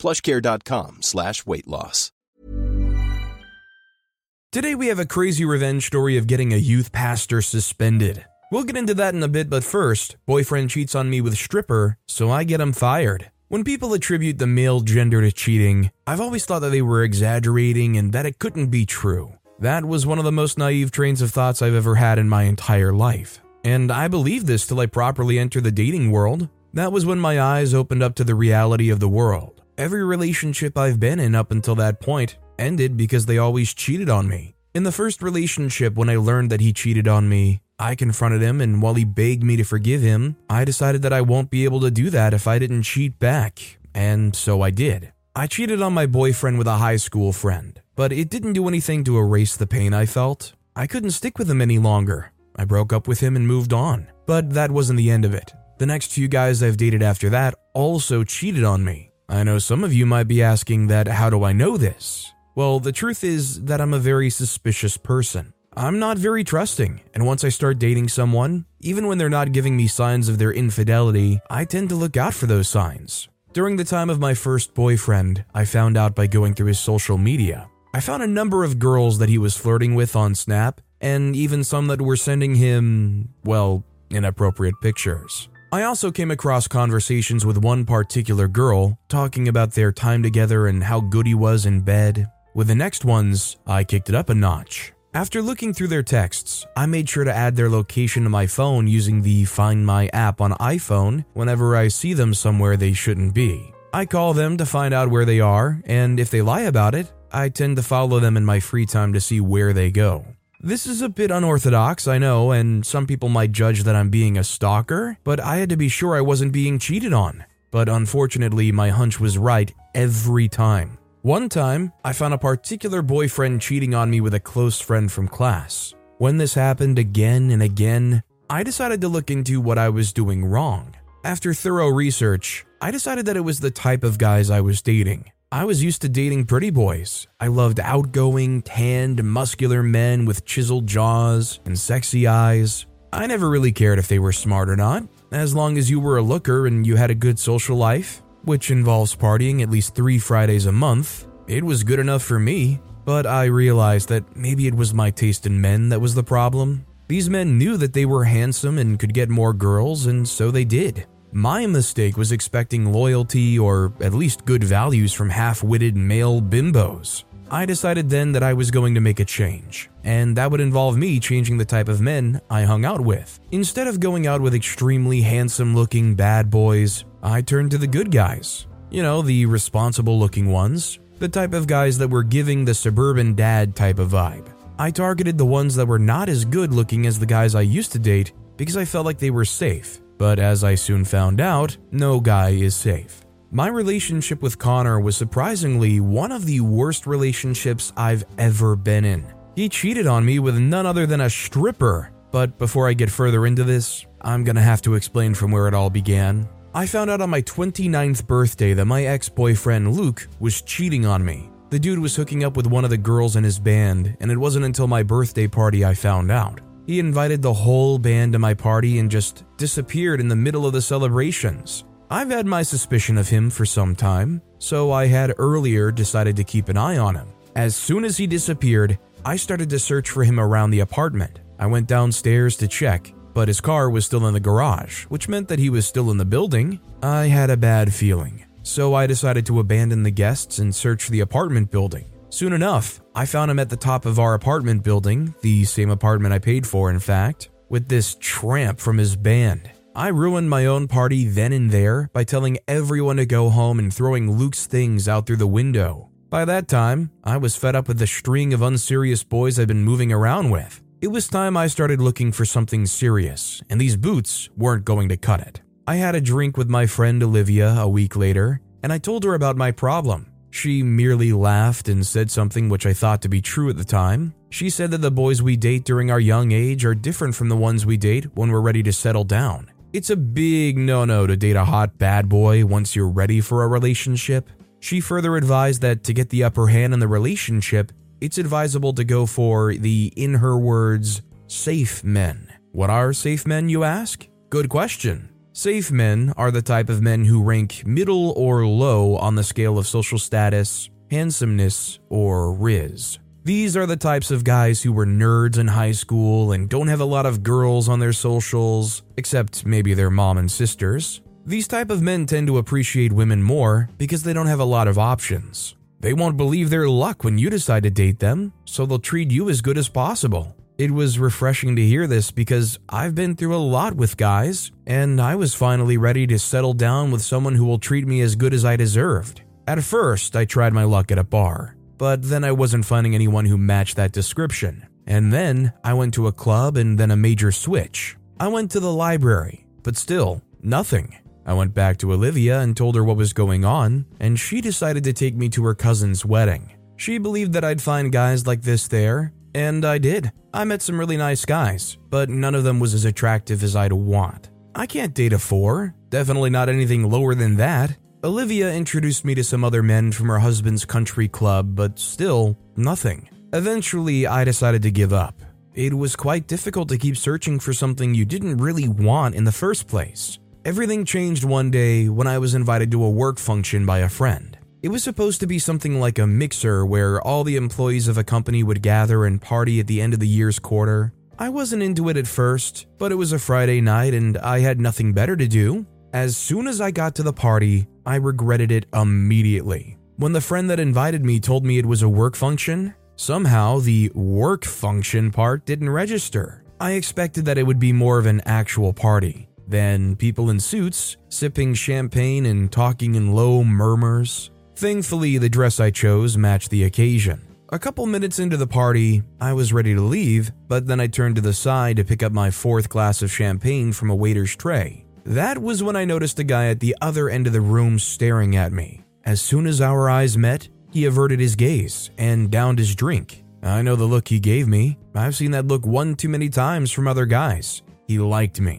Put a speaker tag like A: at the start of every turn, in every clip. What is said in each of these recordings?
A: plushcare.com slash weight loss.
B: Today we have a crazy revenge story of getting a youth pastor suspended. We'll get into that in a bit, but first, boyfriend cheats on me with stripper, so I get him fired. When people attribute the male gender to cheating, I've always thought that they were exaggerating and that it couldn't be true. That was one of the most naive trains of thoughts I've ever had in my entire life. And I believed this till I properly entered the dating world. That was when my eyes opened up to the reality of the world. Every relationship I've been in up until that point ended because they always cheated on me. In the first relationship, when I learned that he cheated on me, I confronted him, and while he begged me to forgive him, I decided that I won't be able to do that if I didn't cheat back, and so I did. I cheated on my boyfriend with a high school friend, but it didn't do anything to erase the pain I felt. I couldn't stick with him any longer. I broke up with him and moved on. But that wasn't the end of it. The next few guys I've dated after that also cheated on me. I know some of you might be asking that how do I know this? Well, the truth is that I'm a very suspicious person. I'm not very trusting, and once I start dating someone, even when they're not giving me signs of their infidelity, I tend to look out for those signs. During the time of my first boyfriend, I found out by going through his social media. I found a number of girls that he was flirting with on Snap, and even some that were sending him, well, inappropriate pictures. I also came across conversations with one particular girl talking about their time together and how good he was in bed. With the next ones, I kicked it up a notch. After looking through their texts, I made sure to add their location to my phone using the Find My app on iPhone whenever I see them somewhere they shouldn't be. I call them to find out where they are, and if they lie about it, I tend to follow them in my free time to see where they go. This is a bit unorthodox, I know, and some people might judge that I'm being a stalker, but I had to be sure I wasn't being cheated on. But unfortunately, my hunch was right every time. One time, I found a particular boyfriend cheating on me with a close friend from class. When this happened again and again, I decided to look into what I was doing wrong. After thorough research, I decided that it was the type of guys I was dating. I was used to dating pretty boys. I loved outgoing, tanned, muscular men with chiseled jaws and sexy eyes. I never really cared if they were smart or not, as long as you were a looker and you had a good social life which involves partying at least three Fridays a month, it was good enough for me. But I realized that maybe it was my taste in men that was the problem. These men knew that they were handsome and could get more girls, and so they did. My mistake was expecting loyalty or at least good values from half witted male bimbos. I decided then that I was going to make a change, and that would involve me changing the type of men I hung out with. Instead of going out with extremely handsome looking bad boys, I turned to the good guys. You know, the responsible looking ones, the type of guys that were giving the suburban dad type of vibe. I targeted the ones that were not as good looking as the guys I used to date because I felt like they were safe. But as I soon found out, no guy is safe. My relationship with Connor was surprisingly one of the worst relationships I've ever been in. He cheated on me with none other than a stripper. But before I get further into this, I'm gonna have to explain from where it all began. I found out on my 29th birthday that my ex boyfriend Luke was cheating on me. The dude was hooking up with one of the girls in his band, and it wasn't until my birthday party I found out. He invited the whole band to my party and just disappeared in the middle of the celebrations. I've had my suspicion of him for some time, so I had earlier decided to keep an eye on him. As soon as he disappeared, I started to search for him around the apartment. I went downstairs to check, but his car was still in the garage, which meant that he was still in the building. I had a bad feeling, so I decided to abandon the guests and search the apartment building. Soon enough, I found him at the top of our apartment building, the same apartment I paid for, in fact, with this tramp from his band. I ruined my own party then and there by telling everyone to go home and throwing Luke's things out through the window. By that time, I was fed up with the string of unserious boys I'd been moving around with. It was time I started looking for something serious, and these boots weren't going to cut it. I had a drink with my friend Olivia a week later, and I told her about my problem. She merely laughed and said something which I thought to be true at the time. She said that the boys we date during our young age are different from the ones we date when we're ready to settle down. It's a big no no to date a hot bad boy once you're ready for a relationship. She further advised that to get the upper hand in the relationship, it's advisable to go for the, in her words, safe men. What are safe men, you ask? Good question. Safe men are the type of men who rank middle or low on the scale of social status, handsomeness, or riz. These are the types of guys who were nerds in high school and don't have a lot of girls on their socials, except maybe their mom and sisters. These type of men tend to appreciate women more because they don't have a lot of options. They won't believe their luck when you decide to date them, so they'll treat you as good as possible. It was refreshing to hear this because I've been through a lot with guys, and I was finally ready to settle down with someone who will treat me as good as I deserved. At first, I tried my luck at a bar, but then I wasn't finding anyone who matched that description. And then I went to a club and then a major switch. I went to the library, but still, nothing. I went back to Olivia and told her what was going on, and she decided to take me to her cousin's wedding. She believed that I'd find guys like this there, and I did. I met some really nice guys, but none of them was as attractive as I'd want. I can't date a four, definitely not anything lower than that. Olivia introduced me to some other men from her husband's country club, but still, nothing. Eventually, I decided to give up. It was quite difficult to keep searching for something you didn't really want in the first place. Everything changed one day when I was invited to a work function by a friend. It was supposed to be something like a mixer where all the employees of a company would gather and party at the end of the year's quarter. I wasn't into it at first, but it was a Friday night and I had nothing better to do. As soon as I got to the party, I regretted it immediately. When the friend that invited me told me it was a work function, somehow the work function part didn't register. I expected that it would be more of an actual party. Then people in suits, sipping champagne and talking in low murmurs. Thankfully, the dress I chose matched the occasion. A couple minutes into the party, I was ready to leave, but then I turned to the side to pick up my fourth glass of champagne from a waiter's tray. That was when I noticed a guy at the other end of the room staring at me. As soon as our eyes met, he averted his gaze and downed his drink. I know the look he gave me. I've seen that look one too many times from other guys. He liked me.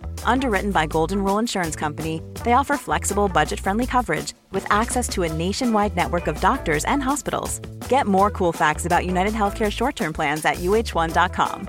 C: Underwritten by Golden Rule Insurance Company, they offer flexible, budget friendly coverage with access to a nationwide network of doctors and hospitals. Get more cool facts about United Healthcare short term plans at uh1.com.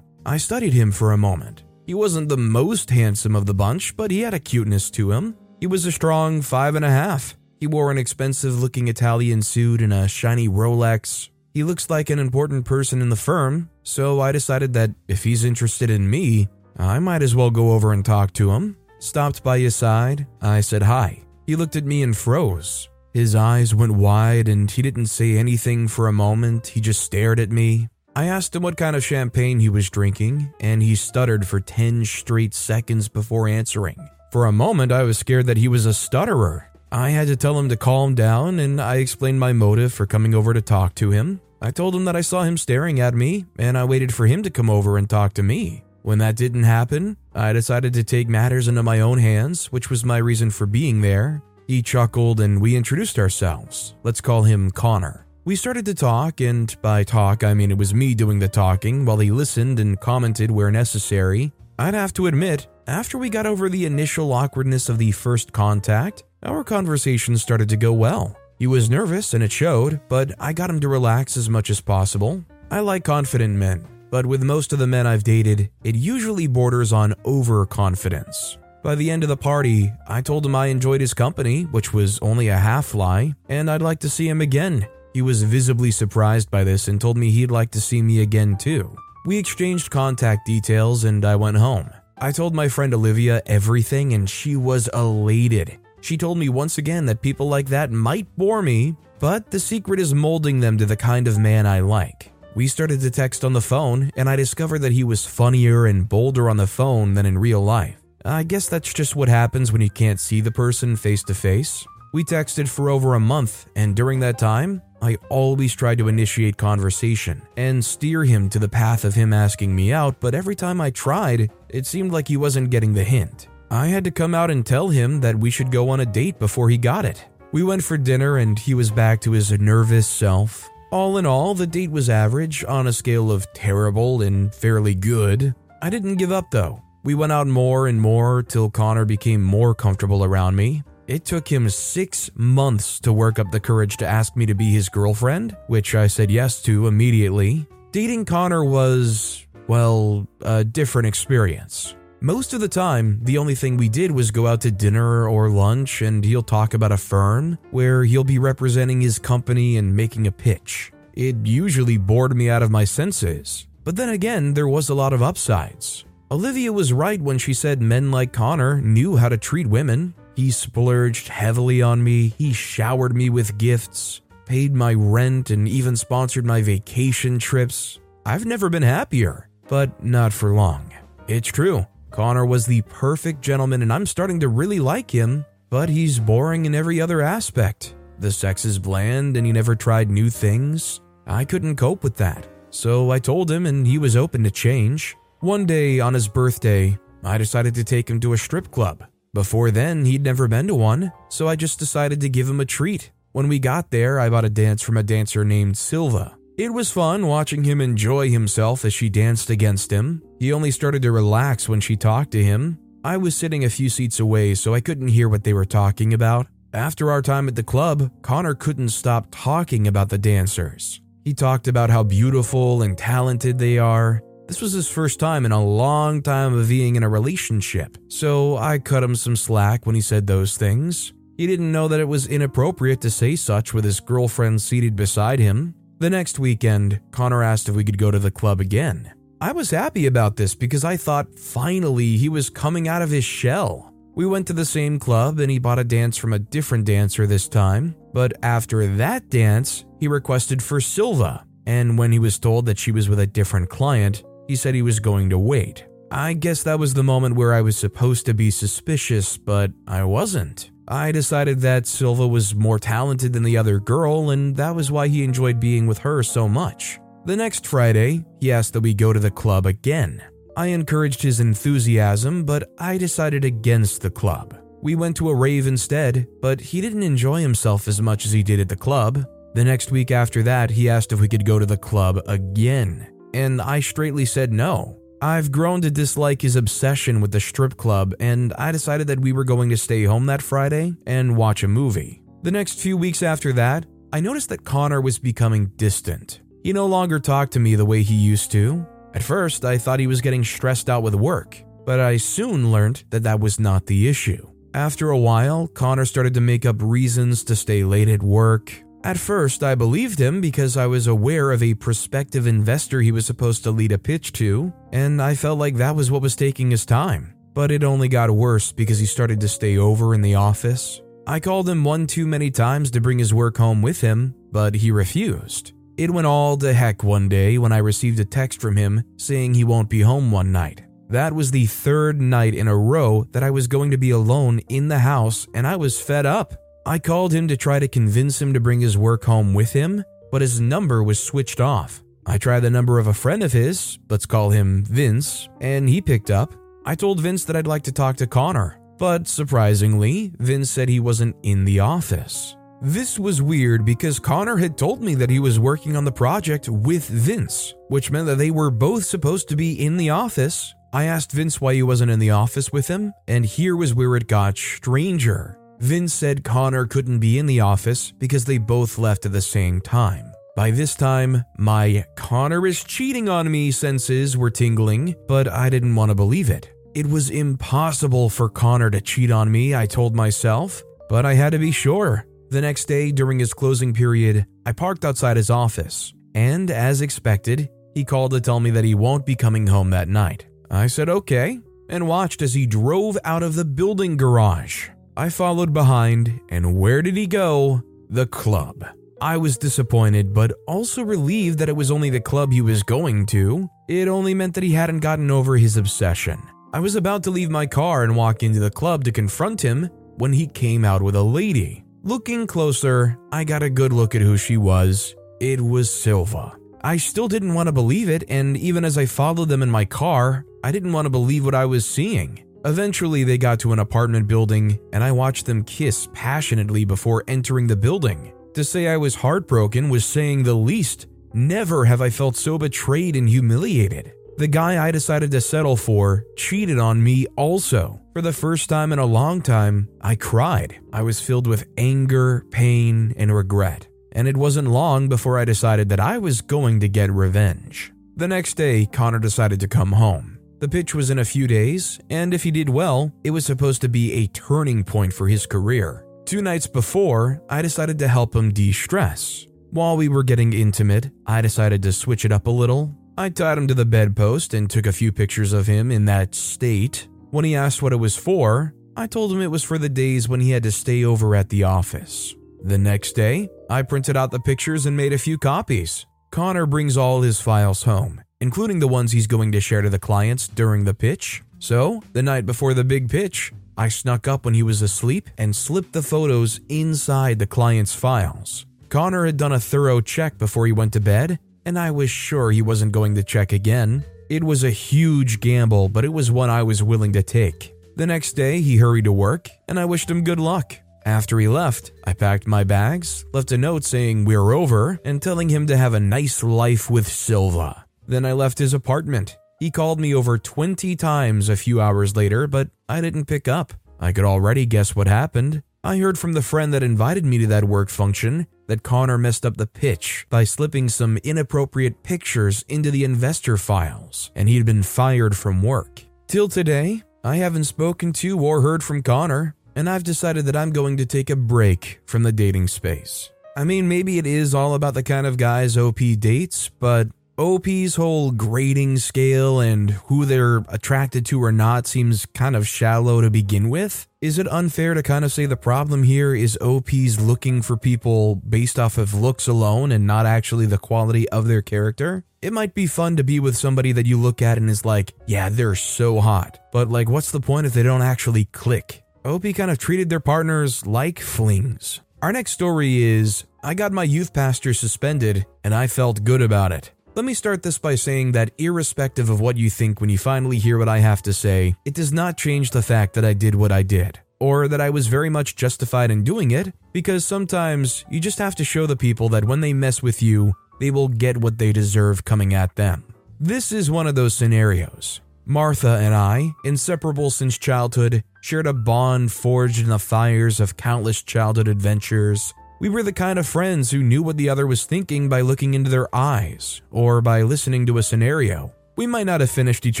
B: I studied him for a moment. He wasn't the most handsome of the bunch, but he had a cuteness to him. He was a strong five and a half. He wore an expensive looking Italian suit and a shiny Rolex. He looks like an important person in the firm, so I decided that if he's interested in me, I might as well go over and talk to him. Stopped by his side, I said hi. He looked at me and froze. His eyes went wide and he didn't say anything for a moment, he just stared at me. I asked him what kind of champagne he was drinking, and he stuttered for 10 straight seconds before answering. For a moment, I was scared that he was a stutterer. I had to tell him to calm down, and I explained my motive for coming over to talk to him. I told him that I saw him staring at me, and I waited for him to come over and talk to me. When that didn't happen, I decided to take matters into my own hands, which was my reason for being there. He chuckled and we introduced ourselves. Let's call him Connor. We started to talk, and by talk, I mean it was me doing the talking while he listened and commented where necessary. I'd have to admit, after we got over the initial awkwardness of the first contact, Our conversation started to go well. He was nervous and it showed, but I got him to relax as much as possible. I like confident men, but with most of the men I've dated, it usually borders on overconfidence. By the end of the party, I told him I enjoyed his company, which was only a half lie, and I'd like to see him again. He was visibly surprised by this and told me he'd like to see me again too. We exchanged contact details and I went home. I told my friend Olivia everything and she was elated. She told me once again that people like that might bore me, but the secret is molding them to the kind of man I like. We started to text on the phone, and I discovered that he was funnier and bolder on the phone than in real life. I guess that's just what happens when you can't see the person face to face. We texted for over a month, and during that time, I always tried to initiate conversation and steer him to the path of him asking me out, but every time I tried, it seemed like he wasn't getting the hint. I had to come out and tell him that we should go on a date before he got it. We went for dinner and he was back to his nervous self. All in all, the date was average on a scale of terrible and fairly good. I didn't give up though. We went out more and more till Connor became more comfortable around me. It took him six months to work up the courage to ask me to be his girlfriend, which I said yes to immediately. Dating Connor was, well, a different experience. Most of the time, the only thing we did was go out to dinner or lunch, and he'll talk about a firm where he'll be representing his company and making a pitch. It usually bored me out of my senses. But then again, there was a lot of upsides. Olivia was right when she said men like Connor knew how to treat women. He splurged heavily on me, he showered me with gifts, paid my rent, and even sponsored my vacation trips. I've never been happier, but not for long. It's true, Connor was the perfect gentleman, and I'm starting to really like him, but he's boring in every other aspect. The sex is bland, and he never tried new things. I couldn't cope with that, so I told him, and he was open to change. One day on his birthday, I decided to take him to a strip club. Before then, he'd never been to one, so I just decided to give him a treat. When we got there, I bought a dance from a dancer named Silva. It was fun watching him enjoy himself as she danced against him. He only started to relax when she talked to him. I was sitting a few seats away, so I couldn't hear what they were talking about. After our time at the club, Connor couldn't stop talking about the dancers. He talked about how beautiful and talented they are, this was his first time in a long time of being in a relationship, so I cut him some slack when he said those things. He didn't know that it was inappropriate to say such with his girlfriend seated beside him. The next weekend, Connor asked if we could go to the club again. I was happy about this because I thought finally he was coming out of his shell. We went to the same club and he bought a dance from a different dancer this time, but after that dance, he requested for Silva, and when he was told that she was with a different client, he said he was going to wait. I guess that was the moment where I was supposed to be suspicious, but I wasn't. I decided that Silva was more talented than the other girl, and that was why he enjoyed being with her so much. The next Friday, he asked that we go to the club again. I encouraged his enthusiasm, but I decided against the club. We went to a rave instead, but he didn't enjoy himself as much as he did at the club. The next week after that, he asked if we could go to the club again and I straightly said no. I've grown to dislike his obsession with the strip club, and I decided that we were going to stay home that Friday and watch a movie. The next few weeks after that, I noticed that Connor was becoming distant. He no longer talked to me the way he used to. At first, I thought he was getting stressed out with work, but I soon learned that that was not the issue. After a while, Connor started to make up reasons to stay late at work, at first, I believed him because I was aware of a prospective investor he was supposed to lead a pitch to, and I felt like that was what was taking his time. But it only got worse because he started to stay over in the office. I called him one too many times to bring his work home with him, but he refused. It went all to heck one day when I received a text from him saying he won't be home one night. That was the third night in a row that I was going to be alone in the house, and I was fed up. I called him to try to convince him to bring his work home with him, but his number was switched off. I tried the number of a friend of his, let's call him Vince, and he picked up. I told Vince that I'd like to talk to Connor, but surprisingly, Vince said he wasn't in the office. This was weird because Connor had told me that he was working on the project with Vince, which meant that they were both supposed to be in the office. I asked Vince why he wasn't in the office with him, and here was where it got stranger. Vince said Connor couldn't be in the office because they both left at the same time. By this time, my Connor is cheating on me senses were tingling, but I didn't want to believe it. It was impossible for Connor to cheat on me, I told myself, but I had to be sure. The next day, during his closing period, I parked outside his office, and as expected, he called to tell me that he won't be coming home that night. I said okay, and watched as he drove out of the building garage. I followed behind, and where did he go? The club. I was disappointed, but also relieved that it was only the club he was going to. It only meant that he hadn't gotten over his obsession. I was about to leave my car and walk into the club to confront him when he came out with a lady. Looking closer, I got a good look at who she was. It was Silva. I still didn't want to believe it, and even as I followed them in my car, I didn't want to believe what I was seeing. Eventually, they got to an apartment building, and I watched them kiss passionately before entering the building. To say I was heartbroken was saying the least. Never have I felt so betrayed and humiliated. The guy I decided to settle for cheated on me also. For the first time in a long time, I cried. I was filled with anger, pain, and regret. And it wasn't long before I decided that I was going to get revenge. The next day, Connor decided to come home. The pitch was in a few days, and if he did well, it was supposed to be a turning point for his career. Two nights before, I decided to help him de stress. While we were getting intimate, I decided to switch it up a little. I tied him to the bedpost and took a few pictures of him in that state. When he asked what it was for, I told him it was for the days when he had to stay over at the office. The next day, I printed out the pictures and made a few copies. Connor brings all his files home, including the ones he's going to share to the clients during the pitch. So, the night before the big pitch, I snuck up when he was asleep and slipped the photos inside the client's files. Connor had done a thorough check before he went to bed, and I was sure he wasn't going to check again. It was a huge gamble, but it was one I was willing to take. The next day, he hurried to work, and I wished him good luck. After he left, I packed my bags, left a note saying we're over, and telling him to have a nice life with Silva. Then I left his apartment. He called me over 20 times a few hours later, but I didn't pick up. I could already guess what happened. I heard from the friend that invited me to that work function that Connor messed up the pitch by slipping some inappropriate pictures into the investor files, and he'd been fired from work. Till today, I haven't spoken to or heard from Connor, and I've decided that I'm going to take a break from the dating space. I mean, maybe it is all about the kind of guys OP dates, but OP's whole grading scale and who they're attracted to or not seems kind of shallow to begin with. Is it unfair to kind of say the problem here is OP's looking for people based off of looks alone and not actually the quality of their character? It might be fun to be with somebody that you look at and is like, yeah, they're so hot. But like, what's the point if they don't actually click? OP kind of treated their partners like flings. Our next story is I got my youth pastor suspended and I felt good about it. Let me start this by saying that, irrespective of what you think when you finally hear what I have to say, it does not change the fact that I did what I did, or that I was very much justified in doing it, because sometimes you just have to show the people that when they mess with you, they will get what they deserve coming at them. This is one of those scenarios. Martha and I, inseparable since childhood, shared a bond forged in the fires of countless childhood adventures we were the kind of friends who knew what the other was thinking by looking into their eyes or by listening to a scenario. We might not have finished each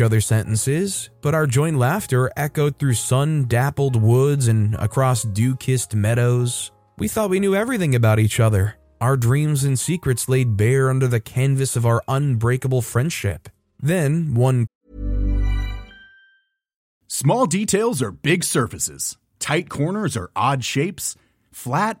B: other's sentences, but our joint laughter echoed through sun dappled woods and across dew kissed meadows. We thought we knew everything about each other, our dreams and secrets laid bare under the canvas of our unbreakable friendship. Then, one
D: Small details are big surfaces, tight corners are odd shapes, flat,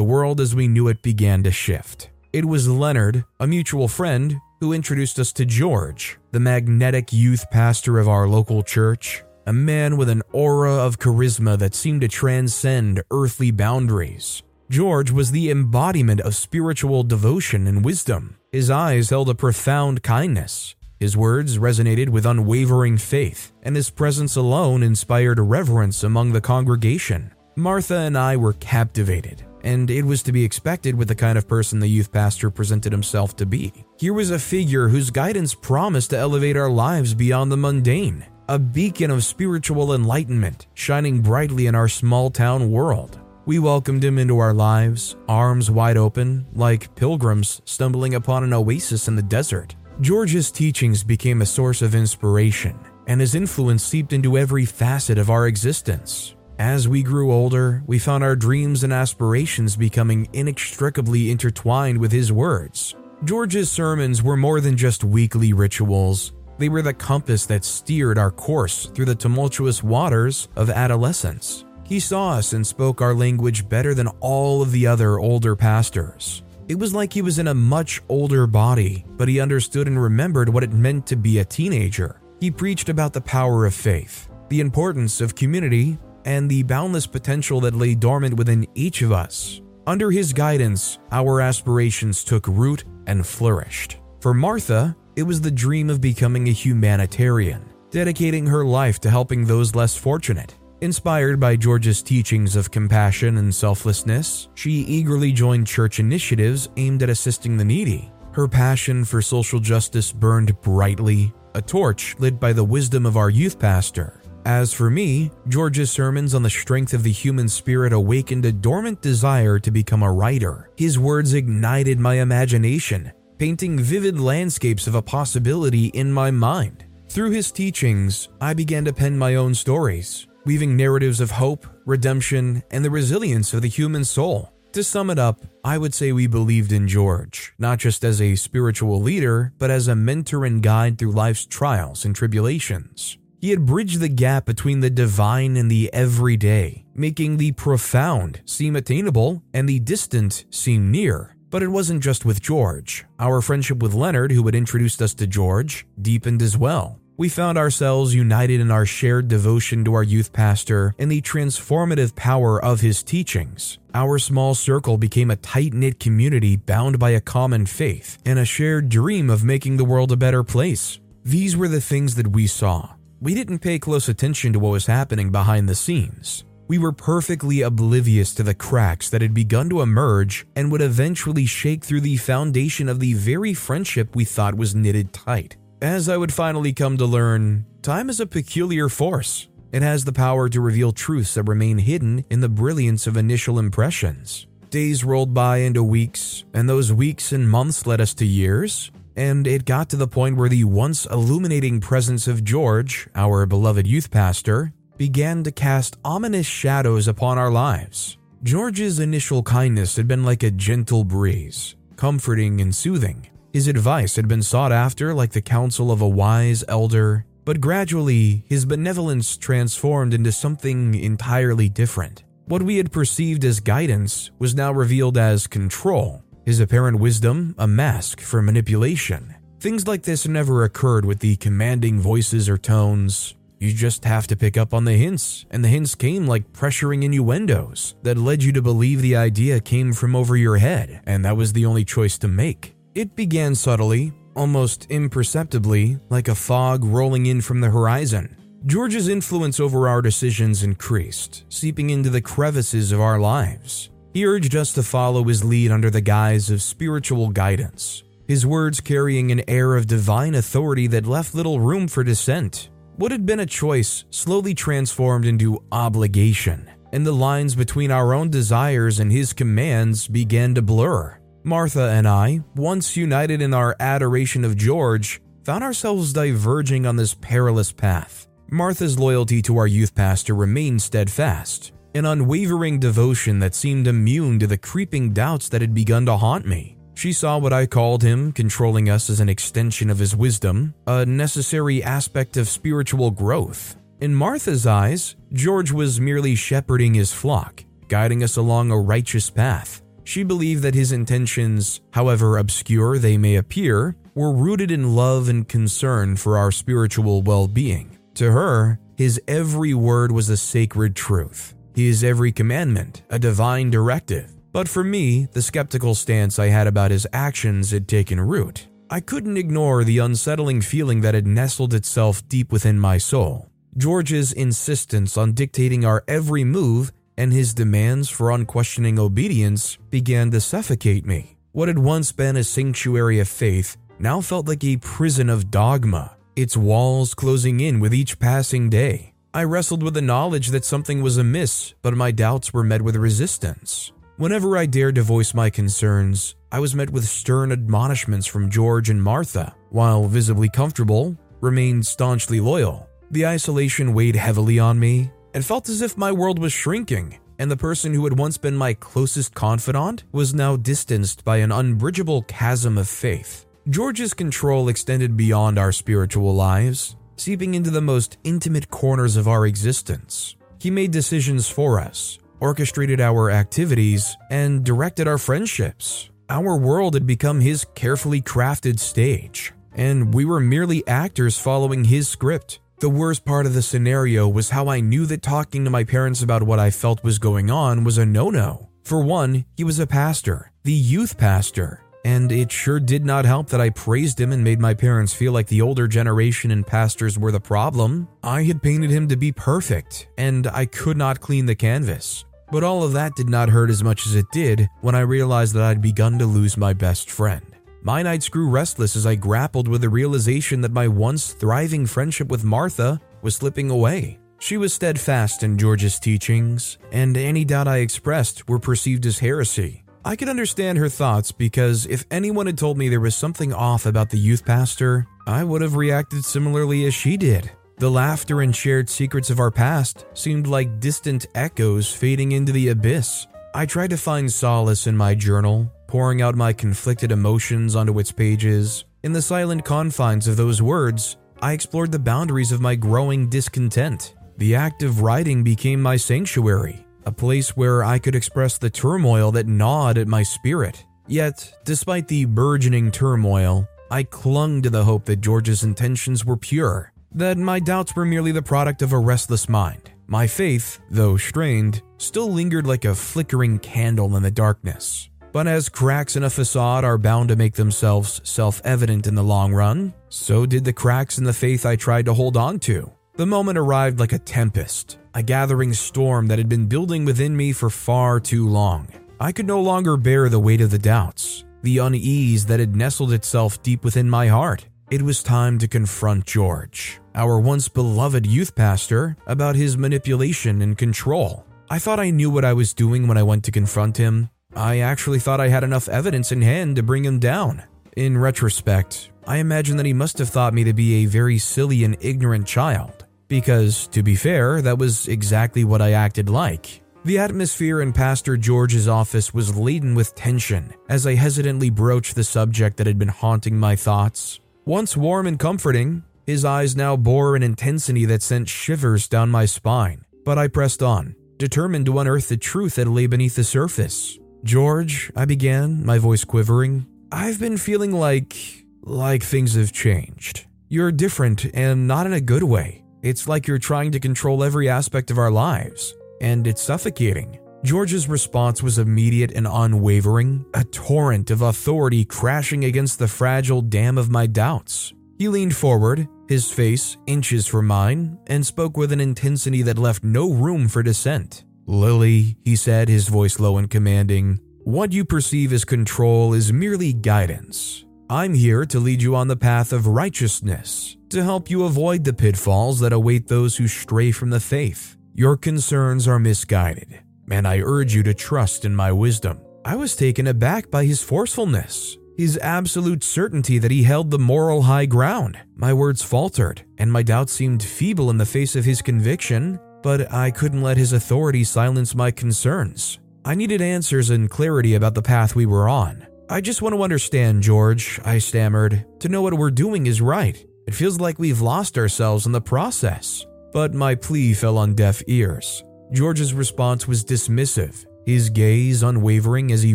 B: the world as we knew it began to shift. It was Leonard, a mutual friend, who introduced us to George, the magnetic youth pastor of our local church. a man with an aura of charisma that seemed to transcend earthly boundaries. George was the embodiment of spiritual devotion and wisdom. His eyes held a profound kindness. His words resonated with unwavering faith, and his presence alone inspired reverence among the congregation. Martha and I were captivated, and it was to be expected with the kind of person the youth pastor presented himself to be. Here was a figure whose guidance promised to elevate our lives beyond the mundane, a beacon of spiritual enlightenment shining brightly in our small town world. We welcomed him into our lives, arms wide open, like pilgrims stumbling upon an oasis in the desert. George's teachings became a source of inspiration, and his influence seeped into every facet of our existence. As we grew older, we found our dreams and aspirations becoming inextricably intertwined with his words. George's sermons were more than just weekly rituals, they were the compass that steered our course through the tumultuous waters of adolescence. He saw us and spoke our language better than all of the other older pastors. It was like he was in a much older body, but he understood and remembered what it meant to be a teenager. He preached about the power of faith, the importance of community, and the boundless potential that lay dormant within each of us. Under his guidance, our aspirations took root and flourished. For Martha, it was the dream of becoming a humanitarian, dedicating her life to helping those less fortunate. Inspired by George's teachings of compassion and selflessness, she eagerly joined church initiatives aimed at assisting the needy. Her passion for social justice burned brightly, a torch lit by the wisdom of our youth pastor. As for me, George's sermons on the strength of the human spirit awakened a dormant desire to become a writer. His words ignited my imagination, painting vivid landscapes of a possibility in my mind. Through his teachings, I began to pen my own stories, weaving narratives of hope, redemption, and the resilience of the human soul. To sum it up, I would say we believed in George, not just as a spiritual leader, but as a mentor and guide through life's trials and tribulations. He had bridged the gap between the divine and the everyday, making the profound seem attainable and the distant seem near. But it wasn't just with George. Our friendship with Leonard, who had introduced us to George, deepened as well we found ourselves united in our shared devotion to our youth pastor and the transformative power of his teachings. Our small circle became a tight knit community bound by a common faith and a shared dream of making the world a better place. These were the things that we saw. We didn't pay close attention to what was happening behind the scenes. We were perfectly oblivious to the cracks that had begun to emerge and would eventually shake through the foundation of the very friendship we thought was knitted tight. As I would finally come to learn, time is a peculiar force. It has the power to reveal truths that remain hidden in the brilliance of initial impressions. Days rolled by into weeks, and those weeks and months led us to years, and it got to the point where the once illuminating presence of George, our beloved youth pastor, began to cast ominous shadows upon our lives. George's initial kindness had been like a gentle breeze, comforting and soothing. His advice had been sought after like the counsel of a wise elder, but gradually his benevolence transformed into something entirely different. What we had perceived as guidance was now revealed as control, his apparent wisdom a mask for manipulation. Things like this never occurred with the commanding voices or tones. You just have to pick up on the hints, and the hints came like pressuring innuendos that led you to believe the idea came from over your head, and that was the only choice to make. It began subtly, almost imperceptibly, like a fog rolling in from the horizon. George's influence over our decisions increased, seeping into the crevices of our lives. He urged us to follow his lead under the guise of spiritual guidance, his words carrying an air of divine authority that left little room for dissent. What had been a choice slowly transformed into obligation, and the lines between our own desires and his commands began to blur. Martha and I, once united in our adoration of George, found ourselves diverging on this perilous path. Martha's loyalty to our youth pastor remained steadfast, an unwavering devotion that seemed immune to the creeping doubts that had begun to haunt me. She saw what I called him controlling us as an extension of his wisdom, a necessary aspect of spiritual growth. In Martha's eyes, George was merely shepherding his flock, guiding us along a righteous path. She believed that his intentions, however obscure they may appear, were rooted in love and concern for our spiritual well being. To her, his every word was a sacred truth, his every commandment a divine directive. But for me, the skeptical stance I had about his actions had taken root. I couldn't ignore the unsettling feeling that had nestled itself deep within my soul. George's insistence on dictating our every move and his demands for unquestioning obedience began to suffocate me. What had once been a sanctuary of faith now felt like a prison of dogma, its walls closing in with each passing day. I wrestled with the knowledge that something was amiss, but my doubts were met with resistance. Whenever I dared to voice my concerns, I was met with stern admonishments from George and Martha, while visibly comfortable, remained staunchly loyal. The isolation weighed heavily on me and felt as if my world was shrinking, and the person who had once been my closest confidant was now distanced by an unbridgeable chasm of faith. George's control extended beyond our spiritual lives, seeping into the most intimate corners of our existence. He made decisions for us, orchestrated our activities, and directed our friendships. Our world had become his carefully crafted stage, and we were merely actors following his script. The worst part of the scenario was how I knew that talking to my parents about what I felt was going on was a no no. For one, he was a pastor, the youth pastor, and it sure did not help that I praised him and made my parents feel like the older generation and pastors were the problem. I had painted him to be perfect, and I could not clean the canvas. But all of that did not hurt as much as it did when I realized that I'd begun to lose my best friend. My nights grew restless as I grappled with the realization that my once thriving friendship with Martha was slipping away. She was steadfast in George's teachings, and any doubt I expressed were perceived as heresy. I could understand her thoughts because if anyone had told me there was something off about the youth pastor, I would have reacted similarly as she did. The laughter and shared secrets of our past seemed like distant echoes fading into the abyss. I tried to find solace in my journal, pouring out my conflicted emotions onto its pages. In the silent confines of those words, I explored the boundaries of my growing discontent. The act of writing became my sanctuary, a place where I could express the turmoil that gnawed at my spirit. Yet, despite the burgeoning turmoil, I clung to the hope that George's intentions were pure, that my doubts were merely the product of a restless mind. My faith, though strained, still lingered like a flickering candle in the darkness. But as cracks in a facade are bound to make themselves self evident in the long run, so did the cracks in the faith I tried to hold on to. The moment arrived like a tempest, a gathering storm that had been building within me for far too long. I could no longer bear the weight of the doubts, the unease that had nestled itself deep within my heart. It was time to confront George, our once beloved youth pastor, about his manipulation and control. I thought I knew what I was doing when I went to confront him, I actually thought I had enough evidence in hand to bring him down. In retrospect, I imagine that he must have thought me to be a very silly and ignorant child, because, to be fair, that was exactly what I acted like. The atmosphere in Pastor George's office was laden with tension as I hesitantly broached the subject that had been haunting my thoughts. Once warm and comforting, his eyes now bore an intensity that sent shivers down my spine, but I pressed on, determined to unearth the truth that lay beneath the surface. George, I began, my voice quivering, I've been feeling like. like things have changed. You're different and not in a good way. It's like you're trying to control every aspect of our lives, and it's suffocating. George's response was immediate and unwavering, a torrent of authority crashing against the fragile dam of my doubts. He leaned forward, his face inches from mine, and spoke with an intensity that left no room for dissent. Lily, he said, his voice low and commanding, what you perceive as control is merely guidance. I'm here to lead you on the path of righteousness, to help you avoid the pitfalls that await those who stray from the faith. Your concerns are misguided, and I urge you to trust in my wisdom. I was taken aback by his forcefulness, his absolute certainty that he held the moral high ground. My words faltered, and my doubts seemed feeble in the face of his conviction but I couldn't let his authority silence my concerns. I needed answers and clarity about the path we were on. I just want to understand, George, I stammered, to know what we're doing is right. It feels like we've lost ourselves in the process. But my plea fell on deaf ears. George's response was dismissive, his gaze unwavering as he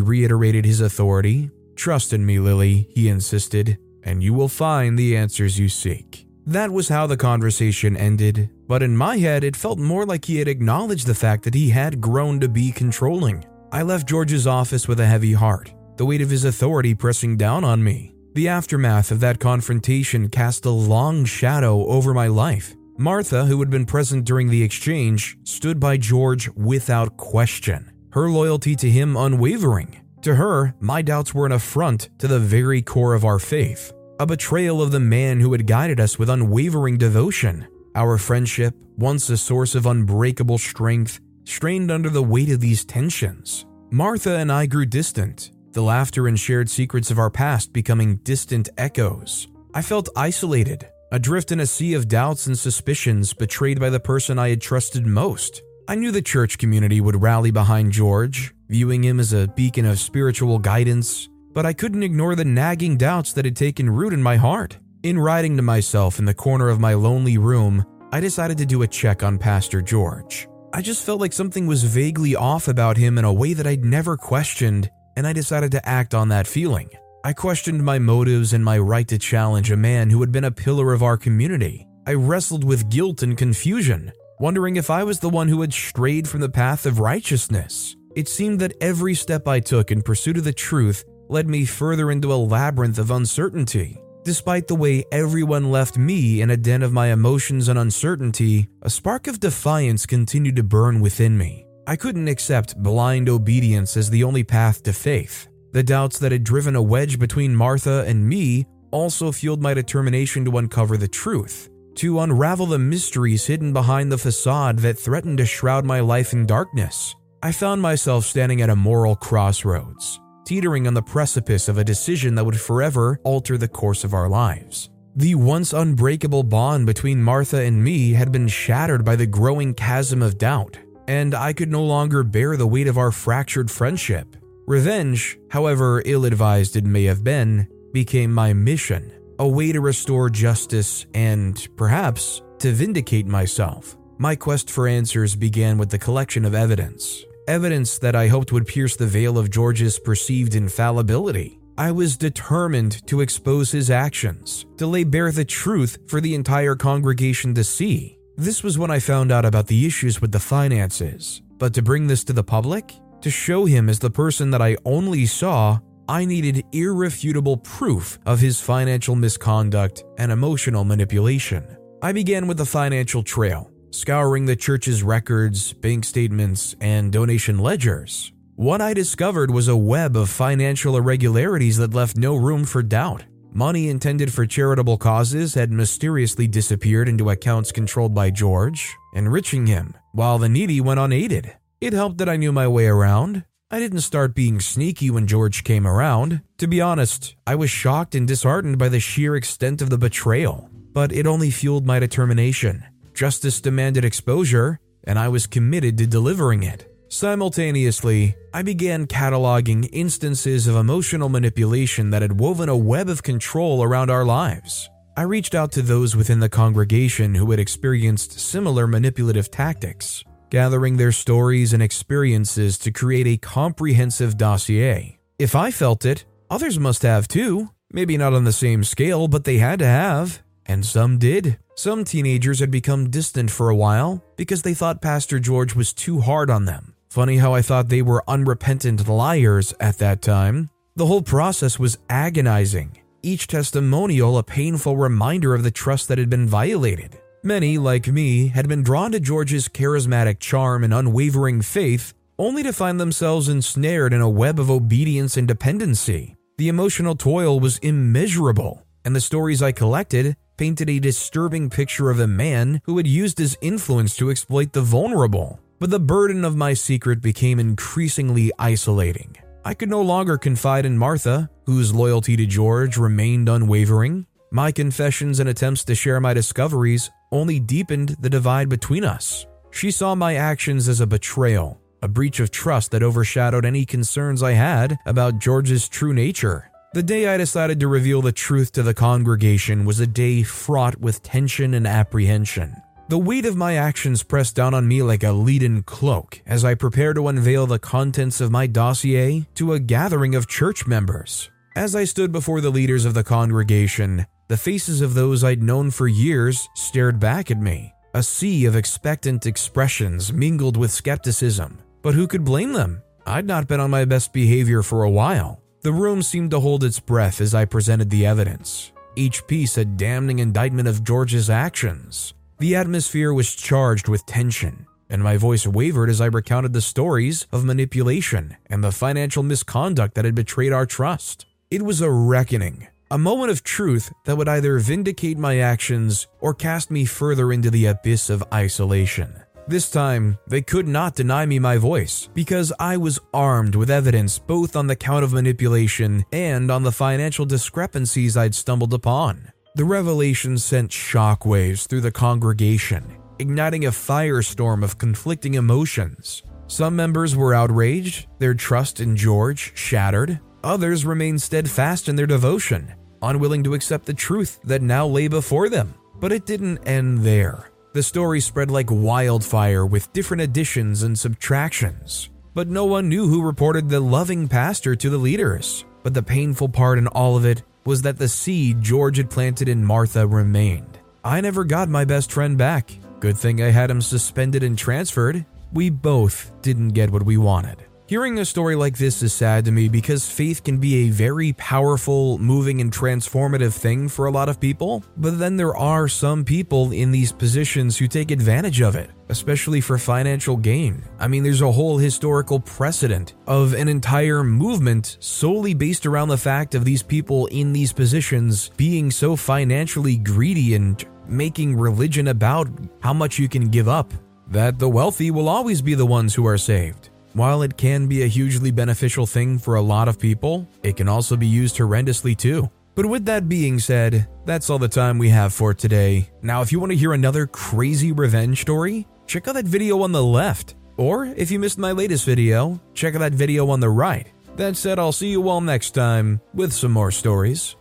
B: reiterated his authority. Trust in me, Lily, he insisted, and you will find the answers you seek. That was how the conversation ended, but in my head, it felt more like he had acknowledged the fact that he had grown to be controlling. I left George's office with a heavy heart, the weight of his authority pressing down on me. The aftermath of that confrontation cast a long shadow over my life. Martha, who had been present during the exchange, stood by George without question, her loyalty to him unwavering. To her, my doubts were an affront to the very core of our faith a betrayal of the man who had guided us with unwavering devotion. Our friendship, once a source of unbreakable strength, strained under the weight of these tensions. Martha and I grew distant, the laughter and shared secrets of our past becoming distant echoes. I felt isolated, adrift in a sea of doubts and suspicions betrayed by the person I had trusted most. I knew the church community would rally behind George, viewing him as a beacon of spiritual guidance, but I couldn't ignore the nagging doubts that had taken root in my heart. In writing to myself in the corner of my lonely room, I decided to do a check on Pastor George. I just felt like something was vaguely off about him in a way that I'd never questioned, and I decided to act on that feeling. I questioned my motives and my right to challenge a man who had been a pillar of our community. I wrestled with guilt and confusion, wondering if I was the one who had strayed from the path of righteousness. It seemed that every step I took in pursuit of the truth led me further into a labyrinth of uncertainty. Despite the way everyone left me in a den of my emotions and uncertainty, a spark of defiance continued to burn within me. I couldn't accept blind obedience as the only path to faith. The doubts that had driven a wedge between Martha and me also fueled my determination to uncover the truth, to unravel the mysteries hidden behind the facade that threatened to shroud my life in darkness. I found myself standing at a moral crossroads teetering on the precipice of a decision that would forever alter the course of our lives. The once unbreakable bond between Martha and me had been shattered by the growing chasm of doubt, and I could no longer bear the weight of our fractured friendship. Revenge, however ill advised it may have been, became my mission, a way to restore justice and, perhaps, to vindicate myself. My quest for answers began with the collection of evidence, evidence that I hoped would pierce the veil of George's perceived infallibility. I was determined to expose his actions, to lay bare the truth for the entire congregation to see. This was when I found out about the issues with the finances. But to bring this to the public, to show him as the person that I only saw, I needed irrefutable proof of his financial misconduct and emotional manipulation. I began with the financial trail, scouring the church's records, bank statements, and donation ledgers. What I discovered was a web of financial irregularities that left no room for doubt. Money intended for charitable causes had mysteriously disappeared into accounts controlled by George, enriching him, while the needy went unaided. It helped that I knew my way around. I didn't start being sneaky when George came around. To be honest, I was shocked and disheartened by the sheer extent of the betrayal, but it only fueled my determination. Justice demanded exposure, and I was committed to delivering it. Simultaneously, I began cataloging instances of emotional manipulation that had woven a web of control around our lives. I reached out to those within the congregation who had experienced similar manipulative tactics, gathering their stories and experiences to create a comprehensive dossier. If I felt it, others must have too. Maybe not on the same scale, but they had to have. And some did. Some teenagers had become distant for a while because they thought Pastor George was too hard on them. Funny how I thought they were unrepentant liars at that time. The whole process was agonizing, each testimonial a painful reminder of the trust that had been violated. Many, like me, had been drawn to George's charismatic charm and unwavering faith, only to find themselves ensnared in a web of obedience and dependency. The emotional toil was immeasurable, and the stories I collected painted a disturbing picture of a man who had used his influence to exploit the vulnerable. But the burden of my secret became increasingly isolating. I could no longer confide in Martha, whose loyalty to George remained unwavering. My confessions and attempts to share my discoveries only deepened the divide between us. She saw my actions as a betrayal, a breach of trust that overshadowed any concerns I had about George's true nature. The day I decided to reveal the truth to the congregation was a day fraught with tension and apprehension. The weight of my actions pressed down on me like a leaden cloak as I prepared to unveil the contents of my dossier to a gathering of church members. As I stood before the leaders of the congregation, The faces of those I'd known for years stared back at me, a sea of expectant expressions mingled with skepticism. But who could blame them? I'd not been on my best behavior for a while. The room seemed to hold its breath as I presented the evidence, each piece a damning indictment of George's actions. The atmosphere was charged with tension, and my voice wavered as I recounted the stories of manipulation and the financial misconduct that had betrayed our trust. It was a reckoning, a moment of truth that would either vindicate my actions or cast me further into the abyss of isolation. This time, they could not deny me my voice because I was armed with evidence both on the count of manipulation and on the financial discrepancies I'd stumbled upon. The revelation sent shockwaves through the congregation, igniting a firestorm of conflicting emotions. Some members were outraged, their trust in George shattered. Others remained steadfast in their devotion, unwilling to accept the truth that now lay before them. But it didn't end there. The story spread like wildfire with different additions and subtractions. But no one knew who reported the loving pastor to the leaders. But the painful part in all of it was that the seed George had planted in Martha remained. I never got my best friend back. Good thing I had him suspended and transferred. We both didn't get what we wanted. Hearing a story like this is sad to me because faith can be a very powerful, moving, and transformative thing for a lot of people. But then there are some people in these positions who take advantage of it, especially for financial gain. I mean, there's a whole historical precedent of an entire movement solely based around the fact of these people in these positions being so financially greedy and making religion about how much you can give up. That the wealthy will always be the ones who are saved. While it can be a hugely beneficial thing for a lot of people, it can also be used horrendously too. But with that being said, that's all the time we have for today. Now, if you want to hear another crazy revenge story, check out that video on the left. Or if you missed my latest video, check out that video on the right. That said, I'll see you all next time with some more stories.